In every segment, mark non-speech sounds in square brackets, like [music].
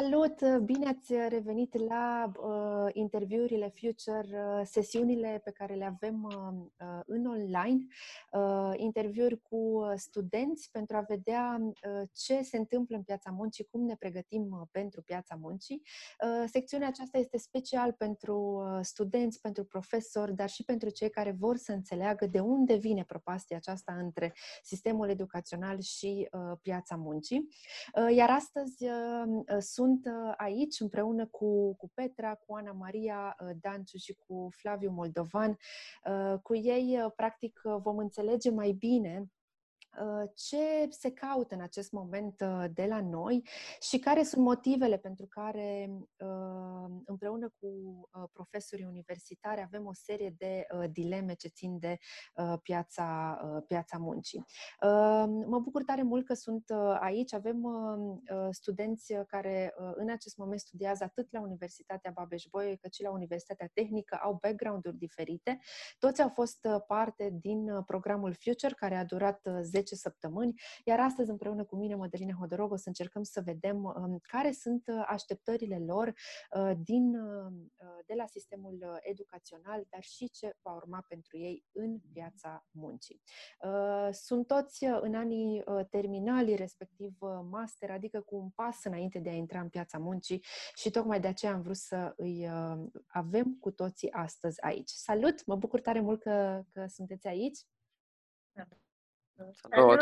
Salut! Bine ați revenit la uh, interviurile Future, uh, sesiunile pe care le avem uh, uh în online, uh, interviuri cu studenți pentru a vedea uh, ce se întâmplă în piața muncii, cum ne pregătim uh, pentru piața muncii. Uh, secțiunea aceasta este special pentru uh, studenți, pentru profesori, dar și pentru cei care vor să înțeleagă de unde vine propastia aceasta între sistemul educațional și uh, piața muncii. Uh, iar astăzi uh, sunt uh, aici împreună cu, cu Petra, cu Ana Maria uh, Danciu și cu Flaviu Moldovan. Uh, cu ei, practic, vom înțelege mai bine Uh, ce se caută în acest moment uh, de la noi și care sunt motivele pentru care uh, împreună cu profesorii universitari avem o serie de dileme ce țin de piața, piața muncii. Mă bucur tare mult că sunt aici. Avem studenți care în acest moment studiază atât la Universitatea Babeș-Bolyai cât și la Universitatea Tehnică, au background-uri diferite. Toți au fost parte din programul Future, care a durat 10 10 săptămâni, iar astăzi împreună cu mine, Mădăline Hodorog, o să încercăm să vedem um, care sunt uh, așteptările lor uh, din, uh, de la sistemul educațional, dar și ce va urma pentru ei în piața muncii. Sunt toți în anii terminali, respectiv master, adică cu un pas înainte de a intra în piața muncii și tocmai de aceea am vrut să îi avem cu toții astăzi aici. Salut! Mă bucur tare mult că, că sunteți aici. Salut!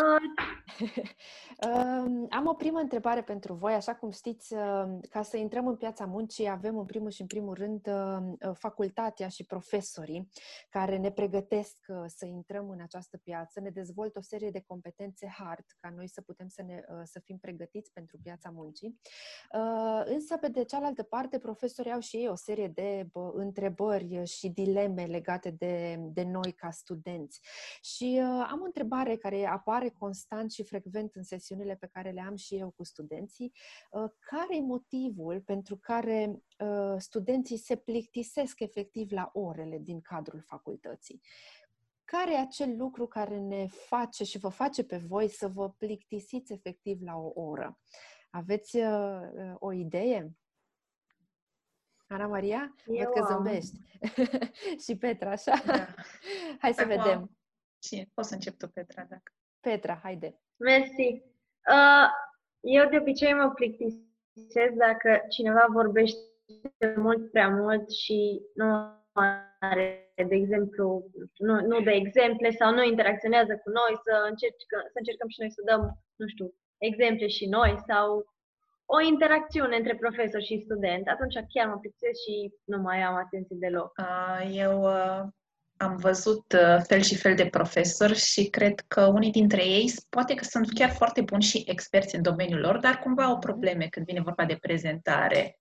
[laughs] Am o primă întrebare pentru voi. Așa cum știți, ca să intrăm în piața muncii, avem în primul și în primul rând facultatea și profesorii care ne pregătesc să intrăm în această piață, ne dezvoltă o serie de competențe hard ca noi să putem să, ne, să fim pregătiți pentru piața muncii. Însă, pe de cealaltă parte, profesorii au și ei o serie de întrebări și dileme legate de, de noi ca studenți. Și am o întrebare care apare constant și frecvent în sesiunile pe care le am și eu cu studenții, uh, care e motivul pentru care uh, studenții se plictisesc efectiv la orele din cadrul facultății? Care e acel lucru care ne face și vă face pe voi să vă plictisiți efectiv la o oră? Aveți uh, o idee? Ana Maria? Eu Văd că zâmbești. [laughs] și Petra, așa? Da. Hai să Acum, vedem. Și poți să încep tu, Petra, dacă... Petra, haide. Mersi. Uh, eu de obicei mă plictisesc dacă cineva vorbește mult prea mult și nu are, de exemplu, nu, nu de exemple sau nu interacționează cu noi, să, încerc, să încercăm și noi să dăm, nu știu, exemple și noi sau o interacțiune între profesor și student, atunci chiar mă plictisesc și nu mai am atenție deloc. Uh, eu uh, am văzut uh, fel și fel de profesori și cred că unii dintre ei poate că sunt chiar foarte buni și experți în domeniul lor, dar cumva au probleme când vine vorba de prezentare.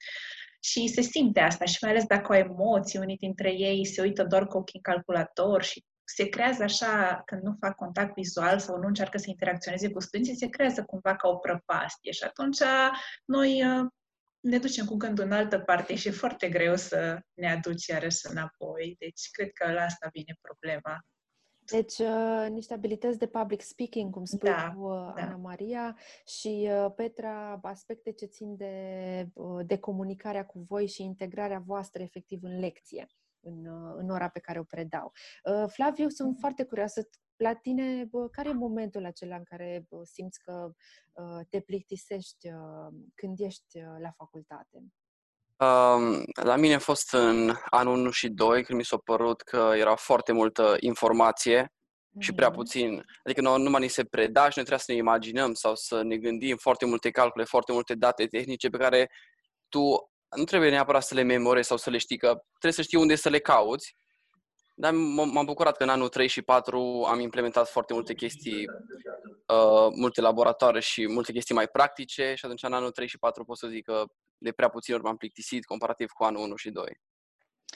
Și se simte asta și mai ales dacă au emoții, unii dintre ei se uită doar cu ochii în calculator și se creează așa, când nu fac contact vizual sau nu încearcă să interacționeze cu studenții, se creează cumva ca o prăpastie și atunci noi uh, ne ducem cu gândul în altă parte și e foarte greu să ne aduci iarăși înapoi. Deci, cred că la asta vine problema. Deci, uh, niște abilități de public speaking, cum spui da, cu uh, da. Ana Maria, și uh, Petra, aspecte ce țin de, uh, de comunicarea cu voi și integrarea voastră efectiv în lecție, în, uh, în ora pe care o predau. Uh, Flaviu, sunt mm-hmm. foarte curioasă la tine, bă, care e momentul acela în care bă, simți că uh, te plictisești uh, când ești uh, la facultate? Um, la mine a fost în anul 1 și 2, când mi s-a părut că era foarte multă informație mm-hmm. și prea mhm. puțin. Adică nu, numai ni se preda și noi trebuia să ne imaginăm sau să ne gândim foarte multe calcule, foarte multe date tehnice pe care tu nu trebuie neapărat să le memorezi sau să le știi, că trebuie să știi unde să le cauți dar m-am bucurat că în anul 3 și 4 am implementat foarte multe chestii, uh, multe laboratoare și multe chestii mai practice și atunci în anul 3 și 4 pot să zic că de prea puțin ori m-am plictisit comparativ cu anul 1 și 2.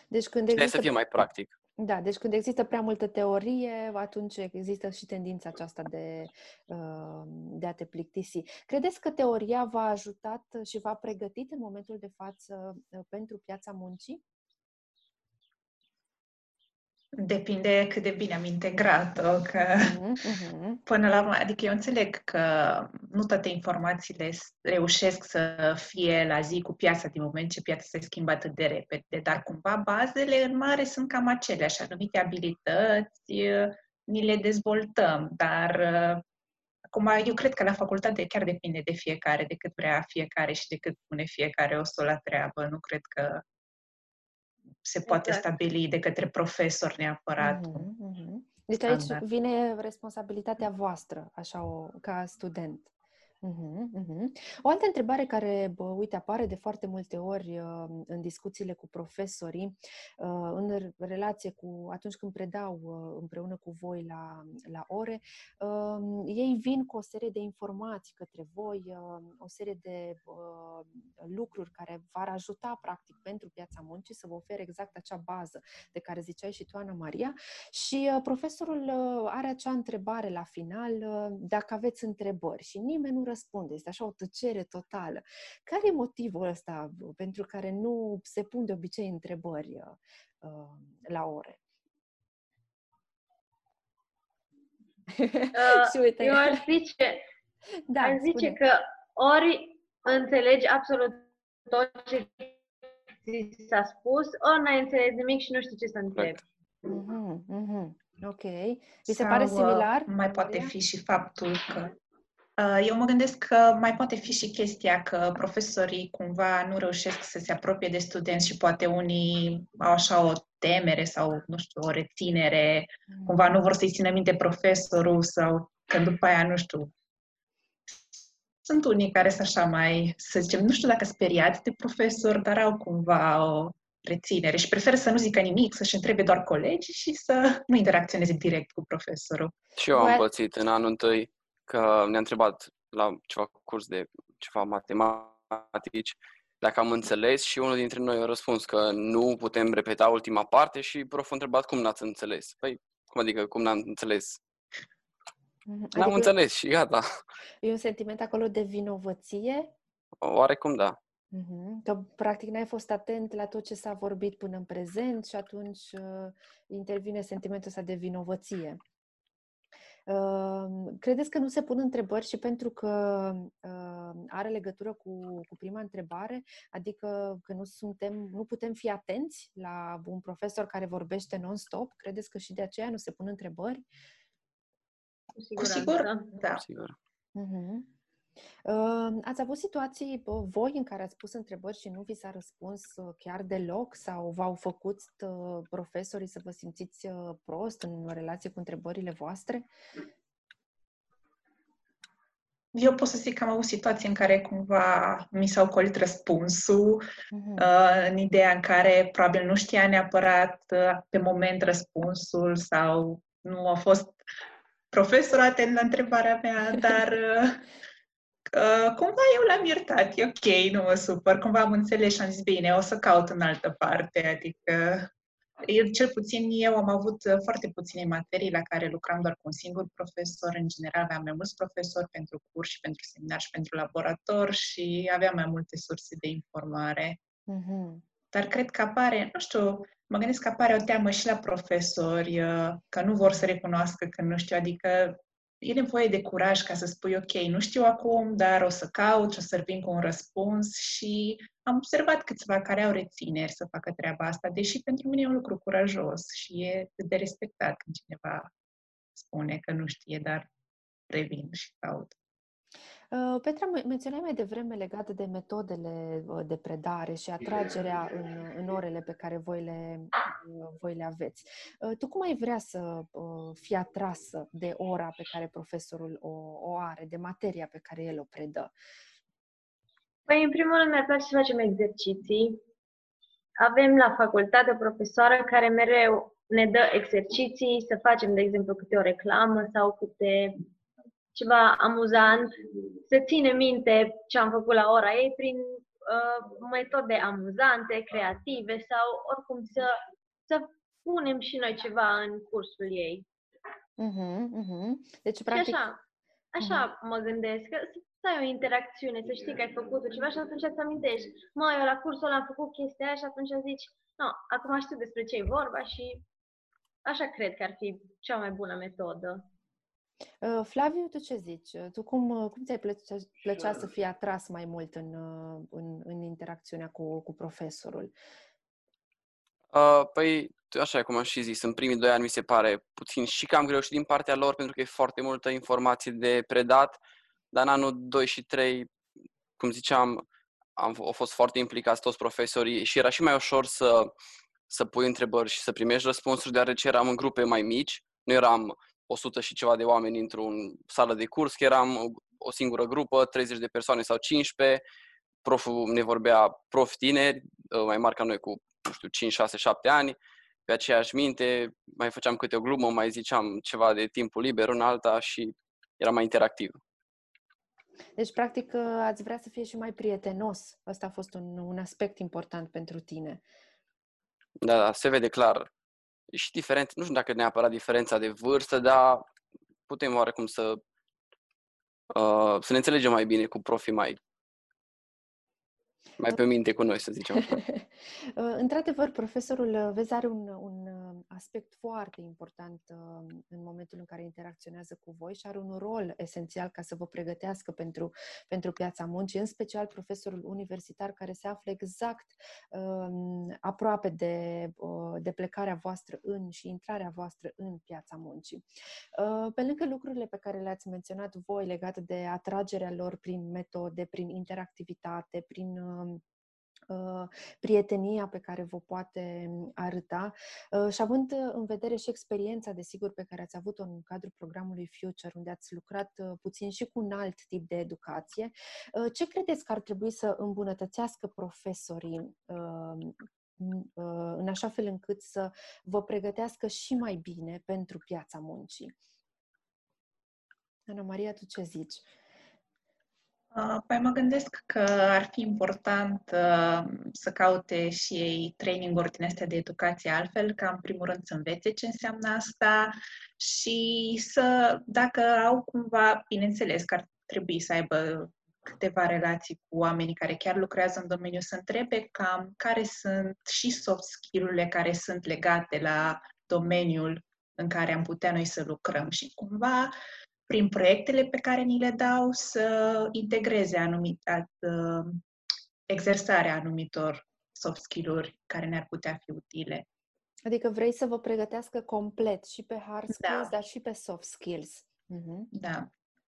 Deci când există... să fie mai practic. Da, deci când există prea multă teorie, atunci există și tendința aceasta de, uh, de a te plictisi. Credeți că teoria v-a ajutat și v-a pregătit în momentul de față uh, pentru piața muncii? Depinde cât de bine am integrat-o, că uh-huh. până la urmă, adică eu înțeleg că nu toate informațiile reușesc să fie la zi cu piața din moment ce piața se schimbă atât de repede, dar cumva bazele în mare sunt cam aceleași, anumite abilități, ni le dezvoltăm, dar acum eu cred că la facultate chiar depinde de fiecare, de cât vrea fiecare și de cât pune fiecare o să la treabă. Nu cred că se poate exact. stabili de către profesor neapărat. Uh-huh, uh-huh. Deci aici standard. vine responsabilitatea voastră, așa, o, ca student. Uh-huh, uh-huh. O altă întrebare care, bă, uite, apare de foarte multe ori uh, în discuțiile cu profesorii, uh, în relație cu atunci când predau uh, împreună cu voi la, la ore, uh, ei vin cu o serie de informații către voi, uh, o serie de uh, lucruri care v-ar ajuta, practic, pentru piața muncii să vă ofere exact acea bază de care ziceai și tu, Ana Maria, și uh, profesorul uh, are acea întrebare la final, uh, dacă aveți întrebări și nimeni nu răspunde, este așa o tăcere totală. Care e motivul ăsta pentru care nu se pun de obicei întrebări uh, la ore? Uh, [laughs] și uite. Eu aș zice, da, aș zice că ori înțelegi absolut tot ce ți s-a spus, ori n-ai înțeles nimic și nu știi ce să întrebi. Mm-hmm, mm-hmm. Ok. Vi se pare uh, similar? Mai poate fi și faptul că Uh, eu mă gândesc că mai poate fi și chestia că profesorii cumva nu reușesc să se apropie de studenți și poate unii au așa o temere sau, nu știu, o reținere, cumva nu vor să-i țină minte profesorul sau că după aia, nu știu, sunt unii care sunt așa mai, să zicem, nu știu dacă speriați de profesor, dar au cumva o reținere și preferă să nu zică nimic, să-și întrebe doar colegii și să nu interacționeze direct cu profesorul. Și eu am pățit în anul întâi că ne-a întrebat la ceva curs de ceva matematici dacă am înțeles și unul dintre noi a răspuns că nu putem repeta ultima parte și proful a întrebat cum n-ați înțeles. Păi, cum adică cum n-am înțeles? Mhm. Adică N-am înțeles și gata. E un sentiment acolo de vinovăție? Oarecum da. Mhm. Că practic n-ai fost atent la tot ce s-a vorbit până în prezent și atunci uh, intervine sentimentul ăsta de vinovăție. Credeți că nu se pun întrebări și pentru că are legătură cu, cu prima întrebare, adică că nu suntem, nu putem fi atenți la un profesor care vorbește non-stop? Credeți că și de aceea nu se pun întrebări? Cu sigur, da. Cu sigur. Uh-huh. Ați avut situații voi în care ați pus întrebări și nu vi s-a răspuns uh, chiar deloc sau v-au făcut uh, profesorii să vă simțiți uh, prost în relație cu întrebările voastre? Eu pot să zic că am avut situații în care cumva mi s-au colit răspunsul, uh-huh. în ideea în care probabil nu știa neapărat pe moment răspunsul sau nu a fost profesor atent la întrebarea mea, [laughs] dar Uh, cumva eu l-am iertat, e ok, nu mă supăr, cumva am înțeles și am zis, bine, o să caut în altă parte, adică eu, cel puțin eu am avut uh, foarte puține materii la care lucram doar cu un singur profesor, în general aveam mai mulți profesori pentru curs și pentru seminar și pentru laborator și aveam mai multe surse de informare. Mm-hmm. Dar cred că apare, nu știu, mă gândesc că apare o teamă și la profesori, uh, că nu vor să recunoască că nu știu, adică e nevoie de curaj ca să spui, ok, nu știu acum, dar o să caut și o să vin cu un răspuns și am observat câțiva care au rețineri să facă treaba asta, deși pentru mine e un lucru curajos și e de respectat când cineva spune că nu știe, dar revin și caut. Uh, Petra, menționai mai devreme legate de metodele uh, de predare și atragerea în, în orele pe care voi le, uh, voi le aveți. Tu cum ai vrea să fii atrasă de ora pe care profesorul o, o are, de materia pe care el o predă? Păi, în primul rând, mi-ar place să facem exerciții. Avem la facultate o profesoară care mereu ne dă exerciții, să facem, de exemplu, câte o reclamă sau câte ceva amuzant, să ține minte ce am făcut la ora ei prin uh, metode amuzante, creative sau oricum să, să punem și noi ceva în cursul ei. Uh-huh, uh-huh. Deci, practic... Și așa, așa uh-huh. mă gândesc, că să ai o interacțiune, să știi că ai făcut ceva și atunci îți amintești. Mă, eu la cursul ăla am făcut chestia aia și atunci zici, nu, acum știu despre ce e vorba și așa cred că ar fi cea mai bună metodă. Uh, Flaviu, tu ce zici? Tu cum, uh, cum ți-ai plăcea, plăcea să fii atras mai mult în, uh, în, în interacțiunea cu, cu profesorul? Uh, păi, așa cum am și zis, în primii doi ani mi se pare puțin și cam greu și din partea lor, pentru că e foarte multă informație de predat, dar în anul 2 și 3, cum ziceam, am, au fost foarte implicați toți profesorii și era și mai ușor să, să pui întrebări și să primești răspunsuri, deoarece eram în grupe mai mici, nu eram 100 și ceva de oameni într-o sală de curs, că eram o singură grupă, 30 de persoane sau 15, proful ne vorbea prof tineri, mai mari ca noi cu, nu știu, 5, 6, 7 ani, pe aceeași minte, mai făceam câte o glumă, mai ziceam ceva de timpul liber în alta și era mai interactiv. Deci, practic, ați vrea să fie și mai prietenos. Asta a fost un, un aspect important pentru tine. Da, da, se vede clar. Și diferent, nu știu dacă neapărat diferența de vârstă, dar putem oarecum să, uh, să ne înțelegem mai bine cu profii mai mai pe minte cu noi, să zicem așa. [laughs] Uh, într-adevăr, profesorul, uh, vezi, are un, un uh, aspect foarte important în momentul în care interacționează cu voi și are un rol esențial ca să vă pregătească pentru, pentru piața muncii, în special profesorul universitar care se află exact um, aproape de, de plecarea voastră în și intrarea voastră în piața muncii. Pe lângă lucrurile pe care le-ați menționat voi legate de atragerea lor prin metode, prin interactivitate, prin Uh, prietenia pe care vă poate arăta uh, și având în vedere și experiența, desigur, pe care ați avut-o în cadrul programului Future, unde ați lucrat uh, puțin și cu un alt tip de educație, ce credeți că ar trebui să îmbunătățească profesorii în așa fel încât să vă pregătească și mai bine pentru piața muncii? Ana Maria, tu ce zici? Uh, Păi mă gândesc că ar fi important uh, să caute și ei training-uri din astea de educație altfel, ca în primul rând să învețe ce înseamnă asta și să, dacă au cumva, bineînțeles că ar trebui să aibă câteva relații cu oamenii care chiar lucrează în domeniu, să întrebe cam care sunt și soft skill-urile care sunt legate la domeniul în care am putea noi să lucrăm. Și cumva prin proiectele pe care ni le dau, să integreze anumit, uh, exersarea anumitor soft skill-uri care ne-ar putea fi utile. Adică vrei să vă pregătească complet și pe hard skills, da. dar și pe soft skills. Uh-huh. Da.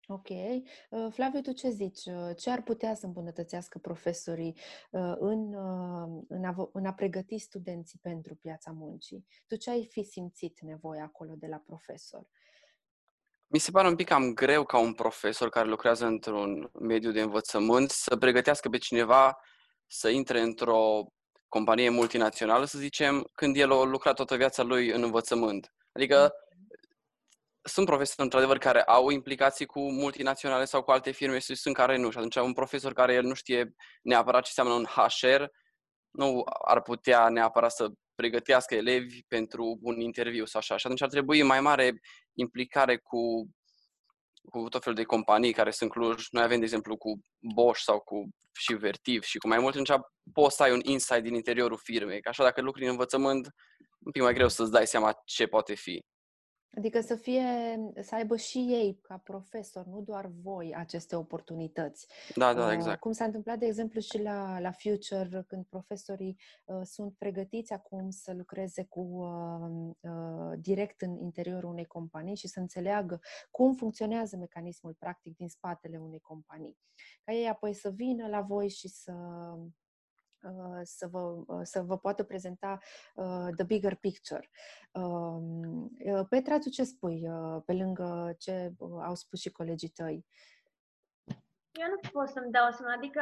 Ok. Uh, Flaviu, tu ce zici? Uh, ce ar putea să îmbunătățească profesorii uh, în, uh, în, a, în a pregăti studenții pentru piața muncii? Tu ce ai fi simțit nevoie acolo de la profesor? Mi se pare un pic cam greu ca un profesor care lucrează într-un mediu de învățământ să pregătească pe cineva să intre într-o companie multinațională, să zicem, când el a lucrat toată viața lui în învățământ. Adică sunt profesori, într-adevăr, care au implicații cu multinaționale sau cu alte firme și sunt care nu. Și atunci un profesor care el nu știe neapărat ce înseamnă un HR, nu ar putea neapărat să pregătească elevi pentru un interviu sau așa. Și atunci ar trebui mai mare implicare cu, cu tot felul de companii care sunt Cluj. Noi avem, de exemplu, cu Bosch sau cu și Vertiv și cu mai mult, atunci poți să ai un insight din interiorul firmei. Că așa, dacă lucri în învățământ, un pic mai greu să-ți dai seama ce poate fi. Adică să fie, să aibă și ei ca profesor, nu doar voi, aceste oportunități. Da, da, uh, exact. Cum s-a întâmplat, de exemplu, și la, la Future, când profesorii uh, sunt pregătiți acum să lucreze cu uh, uh, direct în interiorul unei companii și să înțeleagă cum funcționează mecanismul practic din spatele unei companii. Ca ei apoi să vină la voi și să Uh, să vă, uh, să vă poată prezenta uh, the bigger picture. Um, Petra, tu ce spui pe lângă ce au spus și colegii tăi? Eu nu pot să-mi dau seama, adică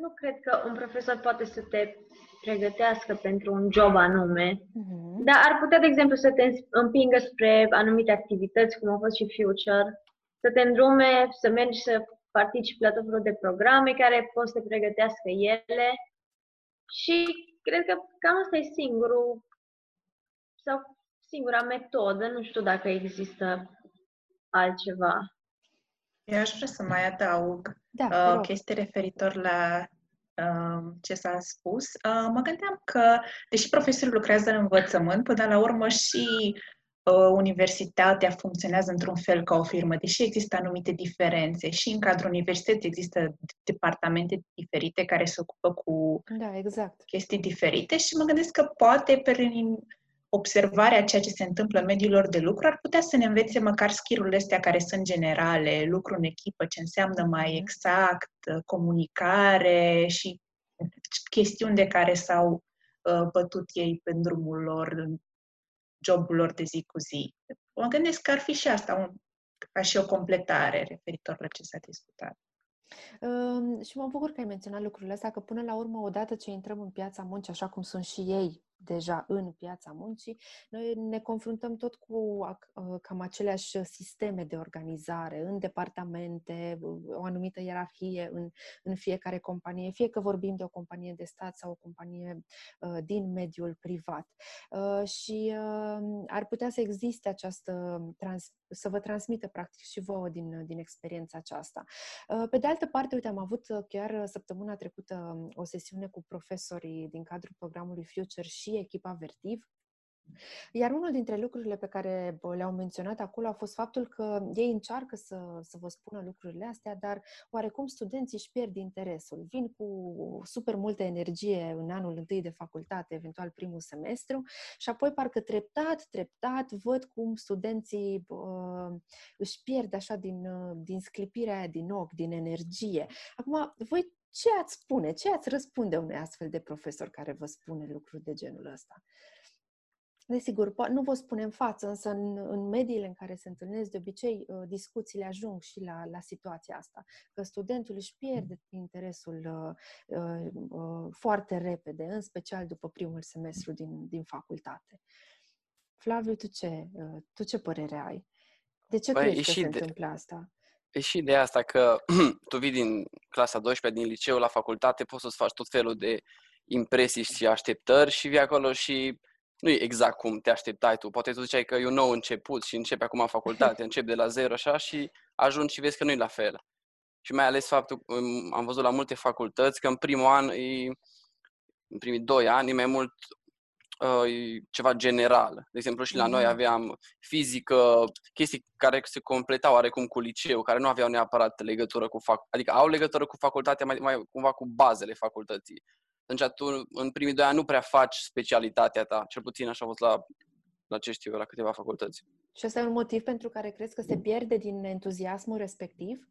nu cred că un profesor poate să te pregătească pentru un job anume, uh-huh. dar ar putea, de exemplu, să te împingă spre anumite activități, cum a fost și Future, să te îndrume, să mergi să participi la tot felul de programe care pot să te pregătească ele și cred că cam asta e singurul sau singura metodă, nu știu dacă există altceva. Eu aș vrea să mai adaug da, uh, chestii referitor la uh, ce s-a spus. Uh, mă gândeam că, deși profesorii lucrează în învățământ, până la urmă și uh, universitatea funcționează într-un fel ca o firmă, deși există anumite diferențe și în cadrul universității există departamente diferite care se ocupă cu da, exact. chestii diferite și mă gândesc că poate prin observarea ceea ce se întâmplă în mediul de lucru ar putea să ne învețe măcar skill astea care sunt generale, lucru în echipă, ce înseamnă mai mhm. exact, comunicare și chestiuni de care s-au uh, bătut ei pe drumul lor, în jobul lor de zi cu zi. Mă gândesc că ar fi și asta, un, ca și o completare referitor la ce s-a discutat. Uh, și mă bucur că ai menționat lucrurile astea, că până la urmă, odată ce intrăm în piața muncii, așa cum sunt și ei deja în piața muncii, noi ne confruntăm tot cu uh, cam aceleași sisteme de organizare în departamente, o anumită ierarhie în, în fiecare companie, fie că vorbim de o companie de stat sau o companie uh, din mediul privat. Uh, și uh, ar putea să existe această trans- să vă transmită practic și vouă din, din experiența aceasta. Uh, pe de altă parte, uite, am avut uh, chiar săptămâna trecută um, o sesiune cu profesorii din cadrul programului Future și echipa Vertiv iar unul dintre lucrurile pe care le-au menționat acolo a fost faptul că ei încearcă să, să vă spună lucrurile astea, dar oarecum studenții își pierd interesul. Vin cu super multă energie în anul întâi de facultate, eventual primul semestru, și apoi parcă treptat, treptat, văd cum studenții uh, își pierd așa din, uh, din sclipirea aia din ochi, din energie. Acum, voi ce ați spune, ce ați răspunde unui astfel de profesor care vă spune lucruri de genul ăsta? Desigur, nu vă spune în față, însă în, în mediile în care se întâlnesc, de obicei, uh, discuțiile ajung și la, la situația asta, că studentul își pierde interesul uh, uh, uh, foarte repede, în special după primul semestru din, din facultate. Flaviu, tu ce, uh, tu ce părere ai? De ce Băi, crezi că se de, întâmplă asta? E și ideea asta că [clears throat] tu vii din clasa 12, din liceu la facultate, poți să-ți faci tot felul de impresii și așteptări și vii acolo și nu e exact cum te așteptai tu. Poate tu ziceai că e un nou început și începe acum facultate, [laughs] începi de la zero așa și ajungi și vezi că nu e la fel. Și mai ales faptul, am văzut la multe facultăți că în primul an, e, în primii doi ani, e mai mult uh, e ceva general. De exemplu, și la noi mhm. aveam fizică, chestii care se completau oarecum cu liceu, care nu aveau neapărat legătură cu fac, adică au legătură cu facultatea, mai, mai cumva cu bazele facultății atunci tu în primii doi ani nu prea faci specialitatea ta, cel puțin așa a fost la, la ce știu eu, la câteva facultăți. Și asta e un motiv pentru care crezi că se pierde din entuziasmul respectiv?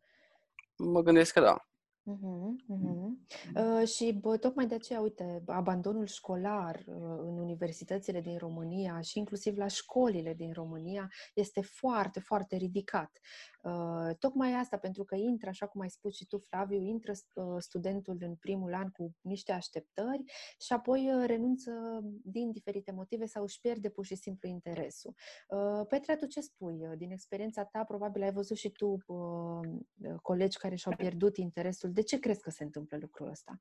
Mă gândesc că da. Uh-huh, uh-huh. Uh, și bă, tocmai de aceea, uite, abandonul școlar uh, în universitățile din România și inclusiv la școlile din România este foarte, foarte ridicat. Uh, tocmai asta, pentru că intră, așa cum ai spus și tu, Flaviu, intră uh, studentul în primul an cu niște așteptări și apoi uh, renunță din diferite motive sau își pierde pur și simplu interesul. Uh, Petra, tu ce spui? Uh, din experiența ta, probabil ai văzut și tu uh, colegi care și-au pierdut interesul de ce crezi că se întâmplă lucrul ăsta?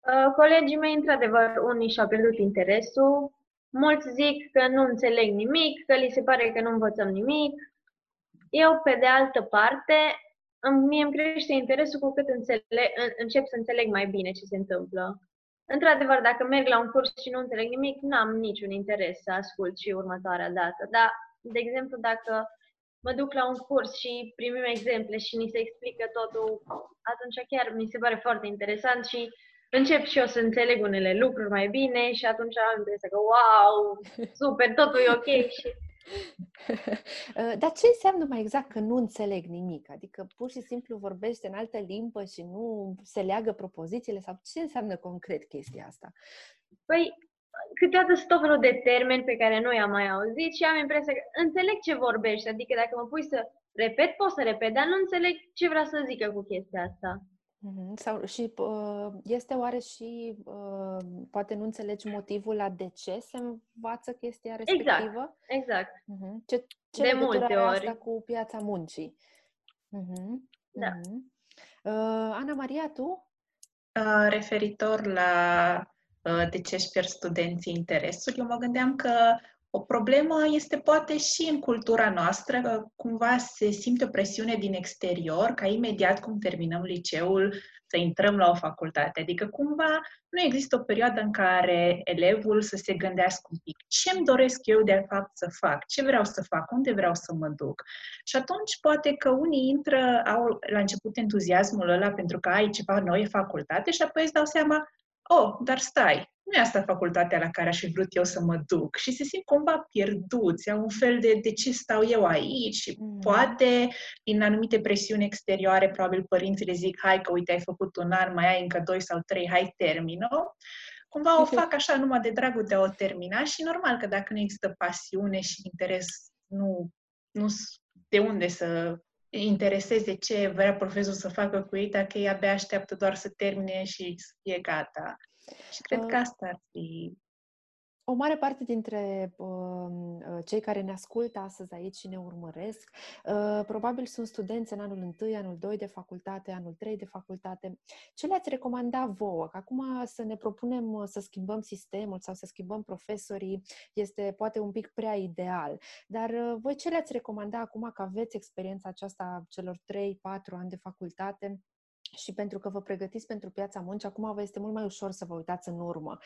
Uh, colegii mei, într-adevăr, unii și-au pierdut interesul. Mulți zic că nu înțeleg nimic, că li se pare că nu învățăm nimic. Eu, pe de altă parte, mie îmi crește interesul cu cât înțeleg, încep să înțeleg mai bine ce se întâmplă. Într-adevăr, dacă merg la un curs și nu înțeleg nimic, n-am niciun interes să ascult și următoarea dată. Dar, de exemplu, dacă mă duc la un curs și primim exemple și ni se explică totul, atunci chiar mi se pare foarte interesant și încep și eu să înțeleg unele lucruri mai bine și atunci am impresia că wow, [laughs] super, totul e ok și [laughs] Dar ce înseamnă mai exact că nu înțeleg nimic? Adică pur și simplu vorbește în altă limbă și nu se leagă propozițiile? Sau ce înseamnă concret chestia asta? Păi, câteodată sunt tot felul de termeni pe care nu i-am mai auzit și am impresia că înțeleg ce vorbești, adică dacă mă pui să repet, pot să repet, dar nu înțeleg ce vrea să zică cu chestia asta. Mm-hmm. Sau, și uh, este oare și, uh, poate nu înțelegi motivul la de ce se învață chestia exact, respectivă? Exact, exact. Mm-hmm. Ce, ce de multe are ori. asta cu piața muncii? Mm-hmm. Da. Mm-hmm. Uh, Ana Maria, tu? Uh, referitor la Uh, de ce își pierd studenții interesul. Eu mă gândeam că O problemă este poate și în cultura noastră, că cumva se simte o presiune din exterior, ca imediat cum terminăm liceul să intrăm la o facultate. Adică cumva nu există o perioadă în care elevul să se gândească un pic ce îmi doresc eu de fapt să fac, ce vreau să fac, unde vreau să mă duc. Și atunci poate că unii intră, au la început entuziasmul ăla pentru că ai ceva nou, e facultate și apoi îți dau seama, oh, dar stai, nu e asta facultatea la care aș fi vrut eu să mă duc și se simt cumva pierduți, au un fel de de ce stau eu aici și mm. poate din anumite presiuni exterioare, probabil părinții le zic, hai că uite ai făcut un an, mai ai încă doi sau trei, hai termină. Cumva o [laughs] fac așa numai de dragul de a o termina și normal că dacă nu există pasiune și interes, nu, nu de unde să intereseze ce vrea profesorul să facă cu ei dacă ei abia așteaptă doar să termine și să fie gata. Și cred uh, că asta ar fi o mare parte dintre uh, cei care ne ascultă astăzi aici și ne urmăresc, uh, probabil sunt studenți în anul 1, anul 2 de facultate, anul 3 de facultate. Ce le-ați recomanda vouă? Că acum să ne propunem uh, să schimbăm sistemul sau să schimbăm profesorii este poate un pic prea ideal. Dar uh, voi ce le-ați recomanda acum că aveți experiența aceasta celor 3-4 ani de facultate? Și pentru că vă pregătiți pentru piața muncii, acum vă este mult mai ușor să vă uitați în urmă.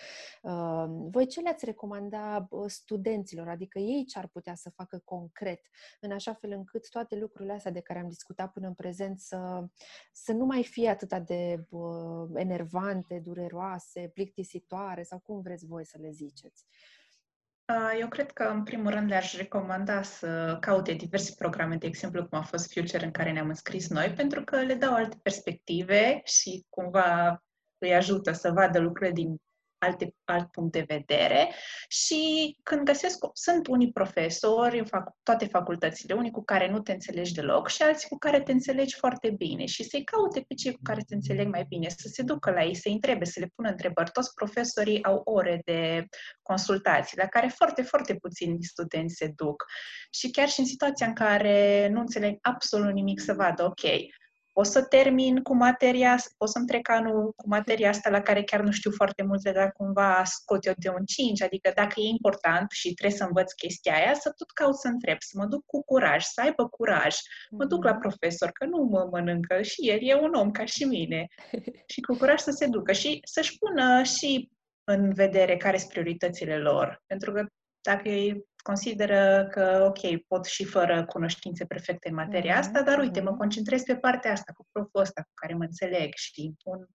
Voi ce le-ați recomanda studenților, adică ei ce ar putea să facă concret, în așa fel încât toate lucrurile astea de care am discutat până în prezent să, să nu mai fie atât de enervante, dureroase, plictisitoare sau cum vreți voi să le ziceți? Eu cred că, în primul rând, le-aș recomanda să caute diverse programe, de exemplu, cum a fost Future, în care ne-am înscris noi, pentru că le dau alte perspective și cumva îi ajută să vadă lucrurile din alte, alt punct de vedere și când găsesc, sunt unii profesori în fac, toate facultățile, unii cu care nu te înțelegi deloc și alții cu care te înțelegi foarte bine și să-i caute pe cei cu care te înțeleg mai bine, să se ducă la ei, să-i întrebe, să le pună întrebări. Toți profesorii au ore de consultații, la care foarte, foarte puțini studenți se duc. Și chiar și în situația în care nu înțeleg absolut nimic să vadă, ok, o să termin cu materia, o să-mi trec anul cu materia asta la care chiar nu știu foarte multe, dar cumva scot eu de un 5, adică dacă e important și trebuie să învăț chestia aia, să tot caut să întreb, să mă duc cu curaj, să aibă curaj. Mă duc la mhm. profesor, că nu mă mănâncă și el e un om ca și mine. [laughs] și cu curaj să se ducă și să-și pună și în vedere care sunt prioritățile lor. Pentru că dacă consideră că, ok, pot și fără cunoștințe perfecte în materia mm-hmm. asta, dar uite, mă mhm. concentrez pe partea asta, cu proful ăsta cu care mă înțeleg și pun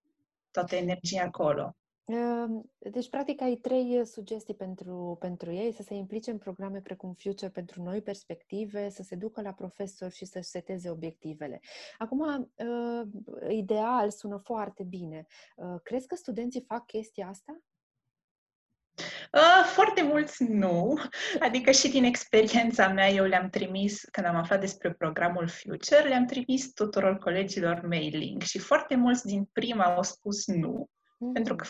toată energia acolo. Ehm, deci, practic, ai trei uh, sugestii pentru, pentru ei, să se implice în programe precum Future pentru noi perspective, să se ducă la profesor și să-și seteze obiectivele. Acum, uh, ideal, sună foarte bine. Uh, crezi că studenții fac chestia asta? Uh, foarte mulți nu. Adică și din experiența mea eu le-am trimis, când am aflat despre programul Future, le-am trimis tuturor colegilor mailing și foarte mulți din prima au spus nu, mm-hmm. pentru că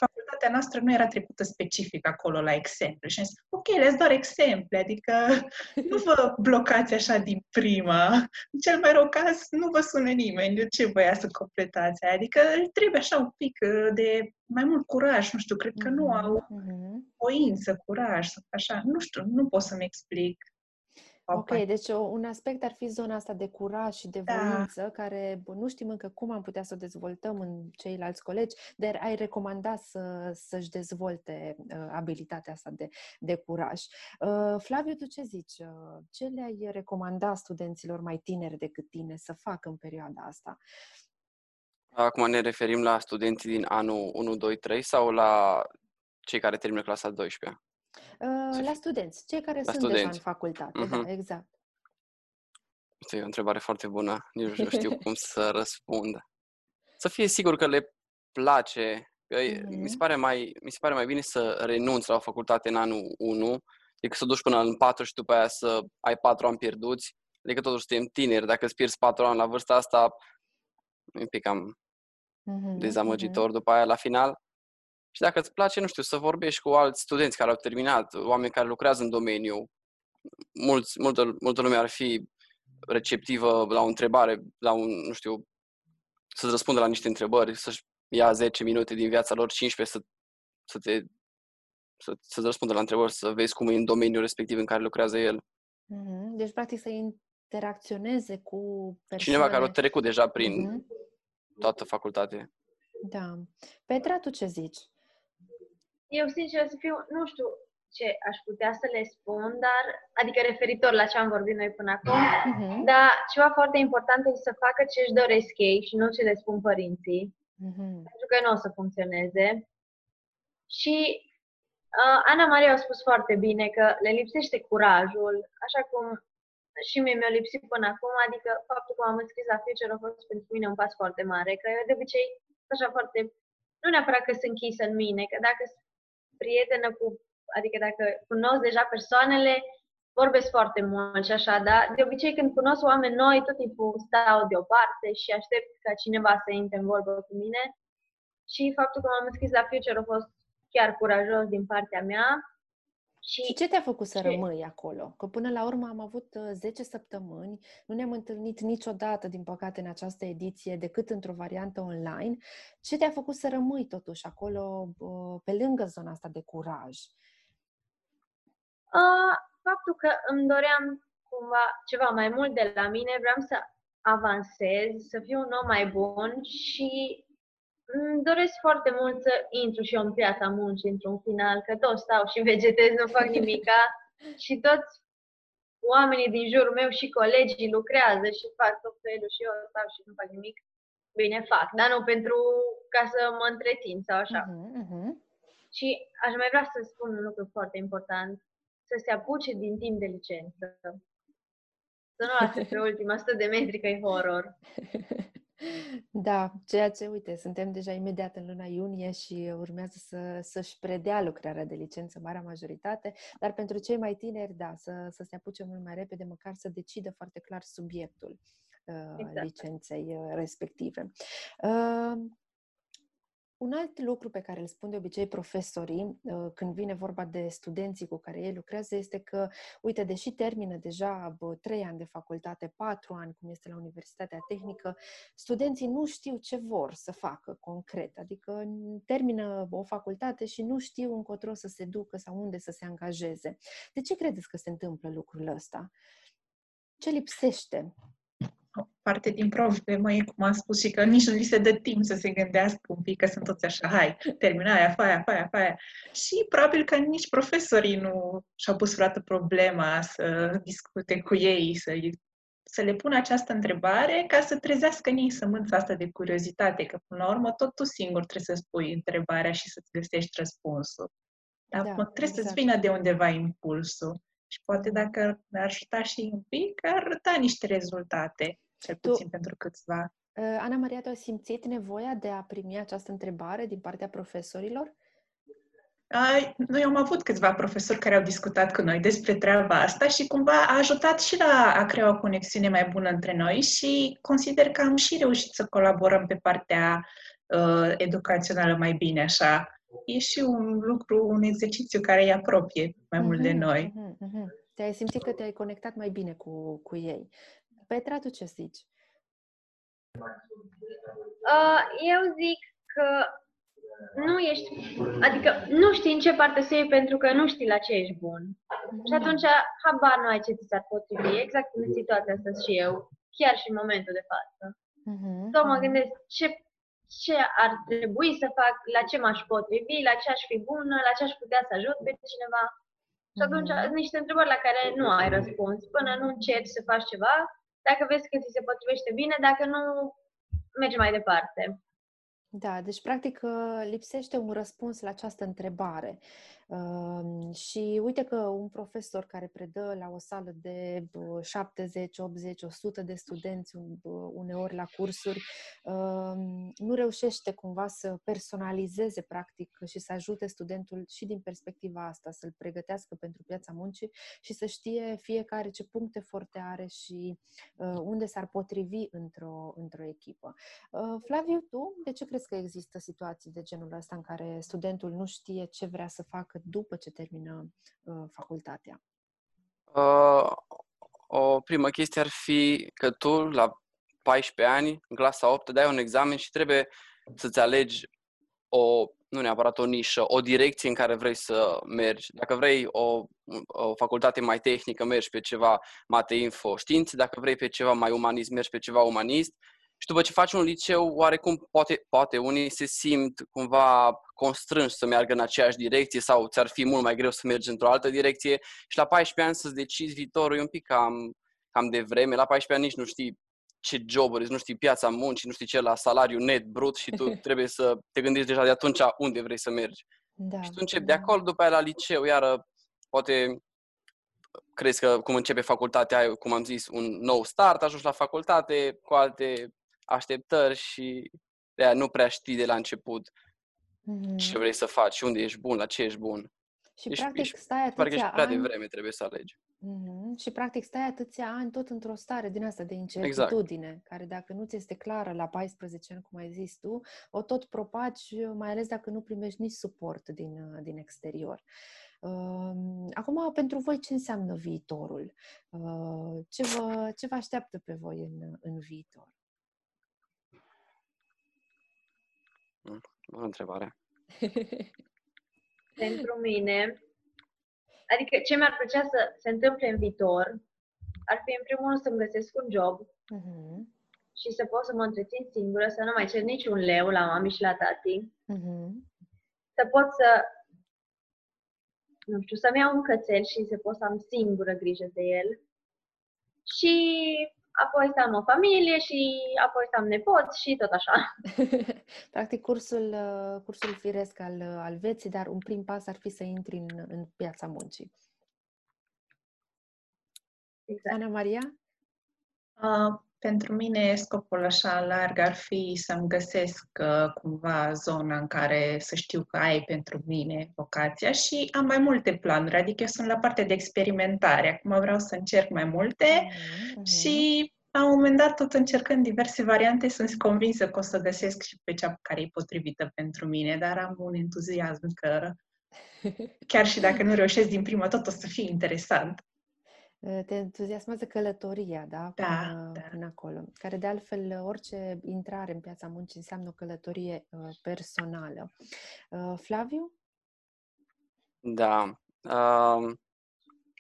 facultatea noastră nu era trecută specific acolo la exemplu. Și am zis, ok, le doar exemple, adică [laughs] nu vă blocați așa din prima. În cel mai rău caz, nu vă sună nimeni, de ce voia să completați aia? Adică trebuie așa un pic uh, de mai mult curaj, nu știu, cred că nu mm-hmm. au mm-hmm. voință, curaj, așa, nu știu, nu pot să-mi explic. Ok, deci o, un aspect ar fi zona asta de curaj și de da. voință, da. care bă, nu știm încă cum am putea să o dezvoltăm în ceilalți colegi, dar ai recomanda să, să-și dezvolte uh, abilitatea asta de, de curaj. Uh, Flaviu, tu ce zici? Uh, ce le-ai recomanda studenților mai tineri decât tine să facă în perioada asta? Acum ne referim la studenții din anul 1, 2, 3 sau la cei care termină clasa 12 uh, La studenți, cei care la sunt studenți. deja în facultate, uh-huh. da, mhm. exact. Asta e o întrebare foarte bună, nici nu știu cum [laughs] să răspund. Să fie sigur că le place, că uh-huh. mi, se pare mai, mi se pare mai bine să renunți la o facultate în anul 1 decât să duci până în 4 și după aia să ai 4 ani pierduți, decât totuși suntem tineri. Dacă îți pierzi 4 ani la vârsta asta, e un pic cam uh-huh, dezamăgitor uh-huh. după aia la final. Și dacă îți place, nu știu, să vorbești cu alți studenți care au terminat, oameni care lucrează în domeniu, mulți, multă, multă lume ar fi receptivă la o întrebare, la un, nu știu, să-ți răspundă la niște întrebări, să-și ia 10 minute din viața lor, 15 să, să te să, să-ți răspundă la întrebări, să vezi cum e în domeniul respectiv în care lucrează el. Mm-hmm. Deci, practic, să interacționeze cu persoane. Cineva care a trecut deja prin mm-hmm. toată facultatea. Da. Petra, tu ce zici? Eu, sincer să fiu, nu știu ce aș putea să le spun, dar, adică referitor la ce am vorbit noi până acum, uh-huh. dar ceva foarte important este să facă ce își doresc ei și nu ce le spun părinții, uh-huh. pentru că nu o să funcționeze. Și uh, Ana Maria a spus foarte bine că le lipsește curajul, așa cum și mie mi-a lipsit până acum, adică faptul că m-am înscris la Future a fost pentru mine un pas foarte mare, că eu de obicei așa foarte, nu neapărat că sunt închisă în mine, că dacă sunt prietenă cu, adică dacă cunosc deja persoanele, vorbesc foarte mult și așa, dar de obicei când cunosc oameni noi, tot timpul stau deoparte și aștept ca cineva să intre în vorbă cu mine. Și faptul că m-am înscris la Future a fost chiar curajos din partea mea și, și ce te-a făcut să ce? rămâi acolo? Că până la urmă am avut 10 uh, săptămâni, nu ne-am întâlnit niciodată, din păcate, în această ediție, decât într-o variantă online. Ce te-a făcut să rămâi totuși acolo, uh, pe lângă zona asta de curaj? Uh, faptul că îmi doream cumva ceva mai mult de la mine, vreau să avansez, să fiu un om mai bun și îmi doresc foarte mult să intru și eu în piața muncii într-un final, că tot stau și vegetez, nu fac nimica [laughs] și toți oamenii din jurul meu și colegii lucrează și fac tot felul și eu stau și nu fac nimic. Bine, fac, dar nu pentru ca să mă întrețin sau așa. Uh-huh, uh-huh. Și aș mai vrea să spun un lucru foarte important, să se apuce din timp de licență. Să nu lase pe [laughs] ultima 100 de metri că e horror. [laughs] Da, ceea ce, uite, suntem deja imediat în luna iunie și urmează să, să-și predea lucrarea de licență, marea majoritate, dar pentru cei mai tineri, da, să, să se apuce mult mai repede, măcar să decidă foarte clar subiectul uh, exact. licenței uh, respective. Uh, un alt lucru pe care îl spun de obicei profesorii uh, când vine vorba de studenții cu care ei lucrează este că, uite, deși termină deja trei ani de facultate, patru ani, cum este la Universitatea Tehnică, studenții nu știu ce vor să facă concret. Adică termină o facultate și nu știu încotro să se ducă sau unde să se angajeze. De ce credeți că se întâmplă lucrul ăsta? Ce lipsește? Parte din problemă e, cum am spus, și că nici nu li se dă timp să se gândească un pic, că sunt toți așa, hai, termina aia, faia, faia, faia. Și probabil că nici profesorii nu și-au pus vreodată problema să discute cu ei, să, să le pună această întrebare ca să trezească în ei sămânța asta de curiozitate, că până la urmă tot tu singur trebuie să spui întrebarea și să-ți găsești răspunsul. Dar da, trebuie exact. să-ți vină de undeva impulsul. Și poate dacă ne-ar ajuta și un pic, ar arăta niște rezultate cel puțin tu, pentru câțiva. Uh, Ana Maria, tu ai simțit nevoia de a primi această întrebare din partea profesorilor? Noi am avut câțiva profesori care au discutat cu noi despre treaba asta și cumva a ajutat și la a crea o conexiune mai bună între noi și consider că am și reușit să colaborăm pe partea uh, educațională mai bine, așa. E și un lucru, un exercițiu care îi apropie mai uh-huh, mult de noi. Uh-huh, uh-huh. Te-ai simțit că te-ai conectat mai bine cu, cu ei. Petra, tu ce zici? Uh, eu zic că nu ești, adică nu știi în ce parte să iei pentru că nu știi la ce ești bun. Mm. Și atunci habar nu ai ce ți s-ar potrivi. Exact în situația asta și eu, chiar și în momentul de față. Mm-hmm. Tot mă gândesc ce, ce ar trebui să fac, la ce m-aș potrivi, la ce aș fi bună, la ce aș putea să ajut pe cineva. Și atunci mm-hmm. niște întrebări la care nu ai răspuns. Până nu încerci să faci ceva, dacă vezi că ți se potrivește bine, dacă nu, mergi mai departe. Da, deci practic lipsește un răspuns la această întrebare. Și uite că un profesor care predă la o sală de 70, 80, 100 de studenți uneori la cursuri, nu reușește cumva să personalizeze practic și să ajute studentul și din perspectiva asta, să-l pregătească pentru piața muncii și să știe fiecare ce puncte forte are și unde s-ar potrivi într-o, într-o echipă. Flaviu, tu de ce crezi că există situații de genul ăsta în care studentul nu știe ce vrea să facă după ce termină uh, facultatea? Uh, o primă chestie ar fi că tu, la 14 ani, în clasa 8, dai un examen și trebuie să-ți alegi o, nu neapărat o nișă, o direcție în care vrei să mergi. Dacă vrei o, o facultate mai tehnică, mergi pe ceva mate-info științe, dacă vrei pe ceva mai umanist, mergi pe ceva umanist. Și după ce faci un liceu, oarecum poate, poate unii se simt cumva constrânși să meargă în aceeași direcție sau ți-ar fi mult mai greu să mergi într-o altă direcție și la 14 ani să-ți decizi viitorul e un pic cam, cam de vreme. La 14 ani nici nu știi ce joburi, nu știi piața muncii, nu știi ce la salariu net, brut și tu [laughs] trebuie să te gândești deja de atunci unde vrei să mergi. Da, și tu începi da. de acolo, după aia la liceu, iară poate crezi că cum începe facultatea, ai, cum am zis, un nou start, ajungi la facultate cu alte așteptări și de aia nu prea știi de la început mm-hmm. ce vrei să faci, unde ești bun, la ce ești bun. Și ești, practic ești, stai atâția parcă ești prea ani... vreme trebuie să alegi. Mm-hmm. Și practic stai atâția ani tot într-o stare din asta de incertitudine, exact. care dacă nu ți este clară la 14 ani, cum ai zis tu, o tot propaci, mai ales dacă nu primești nici suport din, din exterior. Uh, acum, pentru voi, ce înseamnă viitorul? Uh, ce, vă, ce vă așteaptă pe voi în, în viitor? O întrebare. [laughs] Pentru mine, adică ce mi-ar plăcea să se întâmple în viitor, ar fi în primul rând să-mi găsesc un job uh-huh. și să pot să mă întrețin singură, să nu mai cer niciun leu la mami și la tati, uh-huh. să pot să, nu știu, să-mi iau un cățel și să pot să am singură grijă de el și apoi să am o familie și apoi să am nepoți și tot așa. [laughs] Practic cursul, uh, cursul firesc al, uh, al vieții, dar un prim pas ar fi să intri în, în piața muncii. Exact. Ana Maria? Uh, pentru mine scopul așa larg ar fi să-mi găsesc uh, cumva zona în care să știu că ai pentru mine vocația și am mai multe planuri, adică eu sunt la partea de experimentare. Acum vreau să încerc mai multe uh-huh. și la un moment dat, tot încercând diverse variante, sunt convinsă că o să găsesc și pe cea care e potrivită pentru mine, dar am un entuziasm că [laughs] chiar și dacă nu reușesc din prima, tot o să fie interesant. Te entuziasmează călătoria, da? Da, până, da. până acolo. Care, de altfel, orice intrare în piața muncii înseamnă o călătorie uh, personală. Uh, Flaviu? Da. Uh,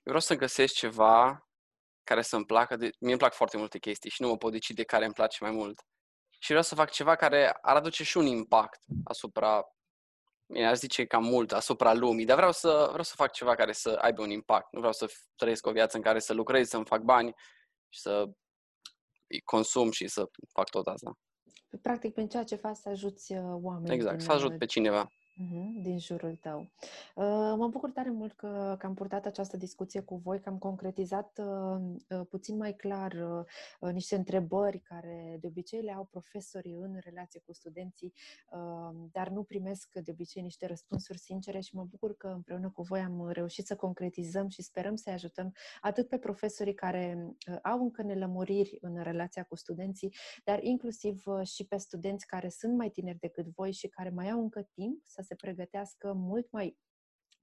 vreau să găsesc ceva care să-mi placă. De... Mie îmi plac foarte multe chestii și nu mă pot decide care îmi place mai mult. Și vreau să fac ceva care ar aduce și un impact asupra Bine, aș zice cam mult asupra lumii, dar vreau să, vreau să fac ceva care să aibă un impact. Nu vreau să trăiesc o viață în care să lucrez, să-mi fac bani și să consum și să fac tot asta. Practic, prin ceea ce faci, să ajuți uh, oamenii. Exact, să ajut pe cineva din jurul tău. Uh, mă bucur tare mult că, că am purtat această discuție cu voi, că am concretizat uh, uh, puțin mai clar niște întrebări care de obicei le au profesorii în relație cu studenții, dar nu primesc de obicei niște răspunsuri sincere și mă bucur că împreună cu voi am reușit să concretizăm și sperăm să-i ajutăm atât pe profesorii care au încă nelămuriri în relația cu studenții, dar inclusiv și pe studenți care sunt mai tineri decât voi și care mai au încă timp să se pregătească mult mai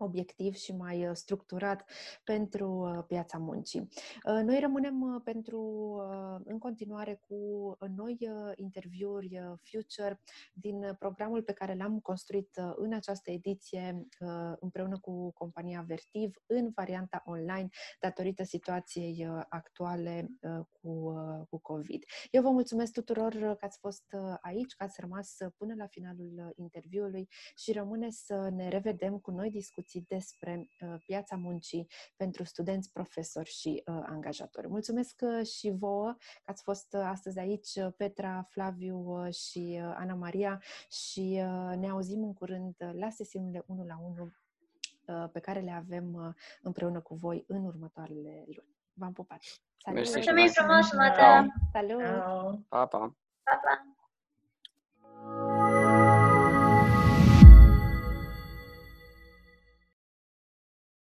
obiectiv și mai uh, structurat pentru uh, piața muncii. Uh, noi rămânem pentru în continuare cu noi interviuri Future din programul pe care l-am construit în această ediție împreună cu compania Vertiv în varianta online datorită situației actuale cu, cu COVID. Eu vă mulțumesc tuturor că ați fost aici, că ați rămas până la finalul interviului și rămâne să ne revedem cu noi discuții discuții despre uh, piața muncii pentru studenți, profesori și uh, angajatori. Mulțumesc uh, și vouă că ați fost astăzi aici, Petra, Flaviu și Ana Maria și ne auzim în curând la sesiunile 1 la 1 pe care le avem împreună cu voi în următoarele luni. V-am pupat! Salut! Mulțumim frumos, Salut! Pa, pa! Pa, pa!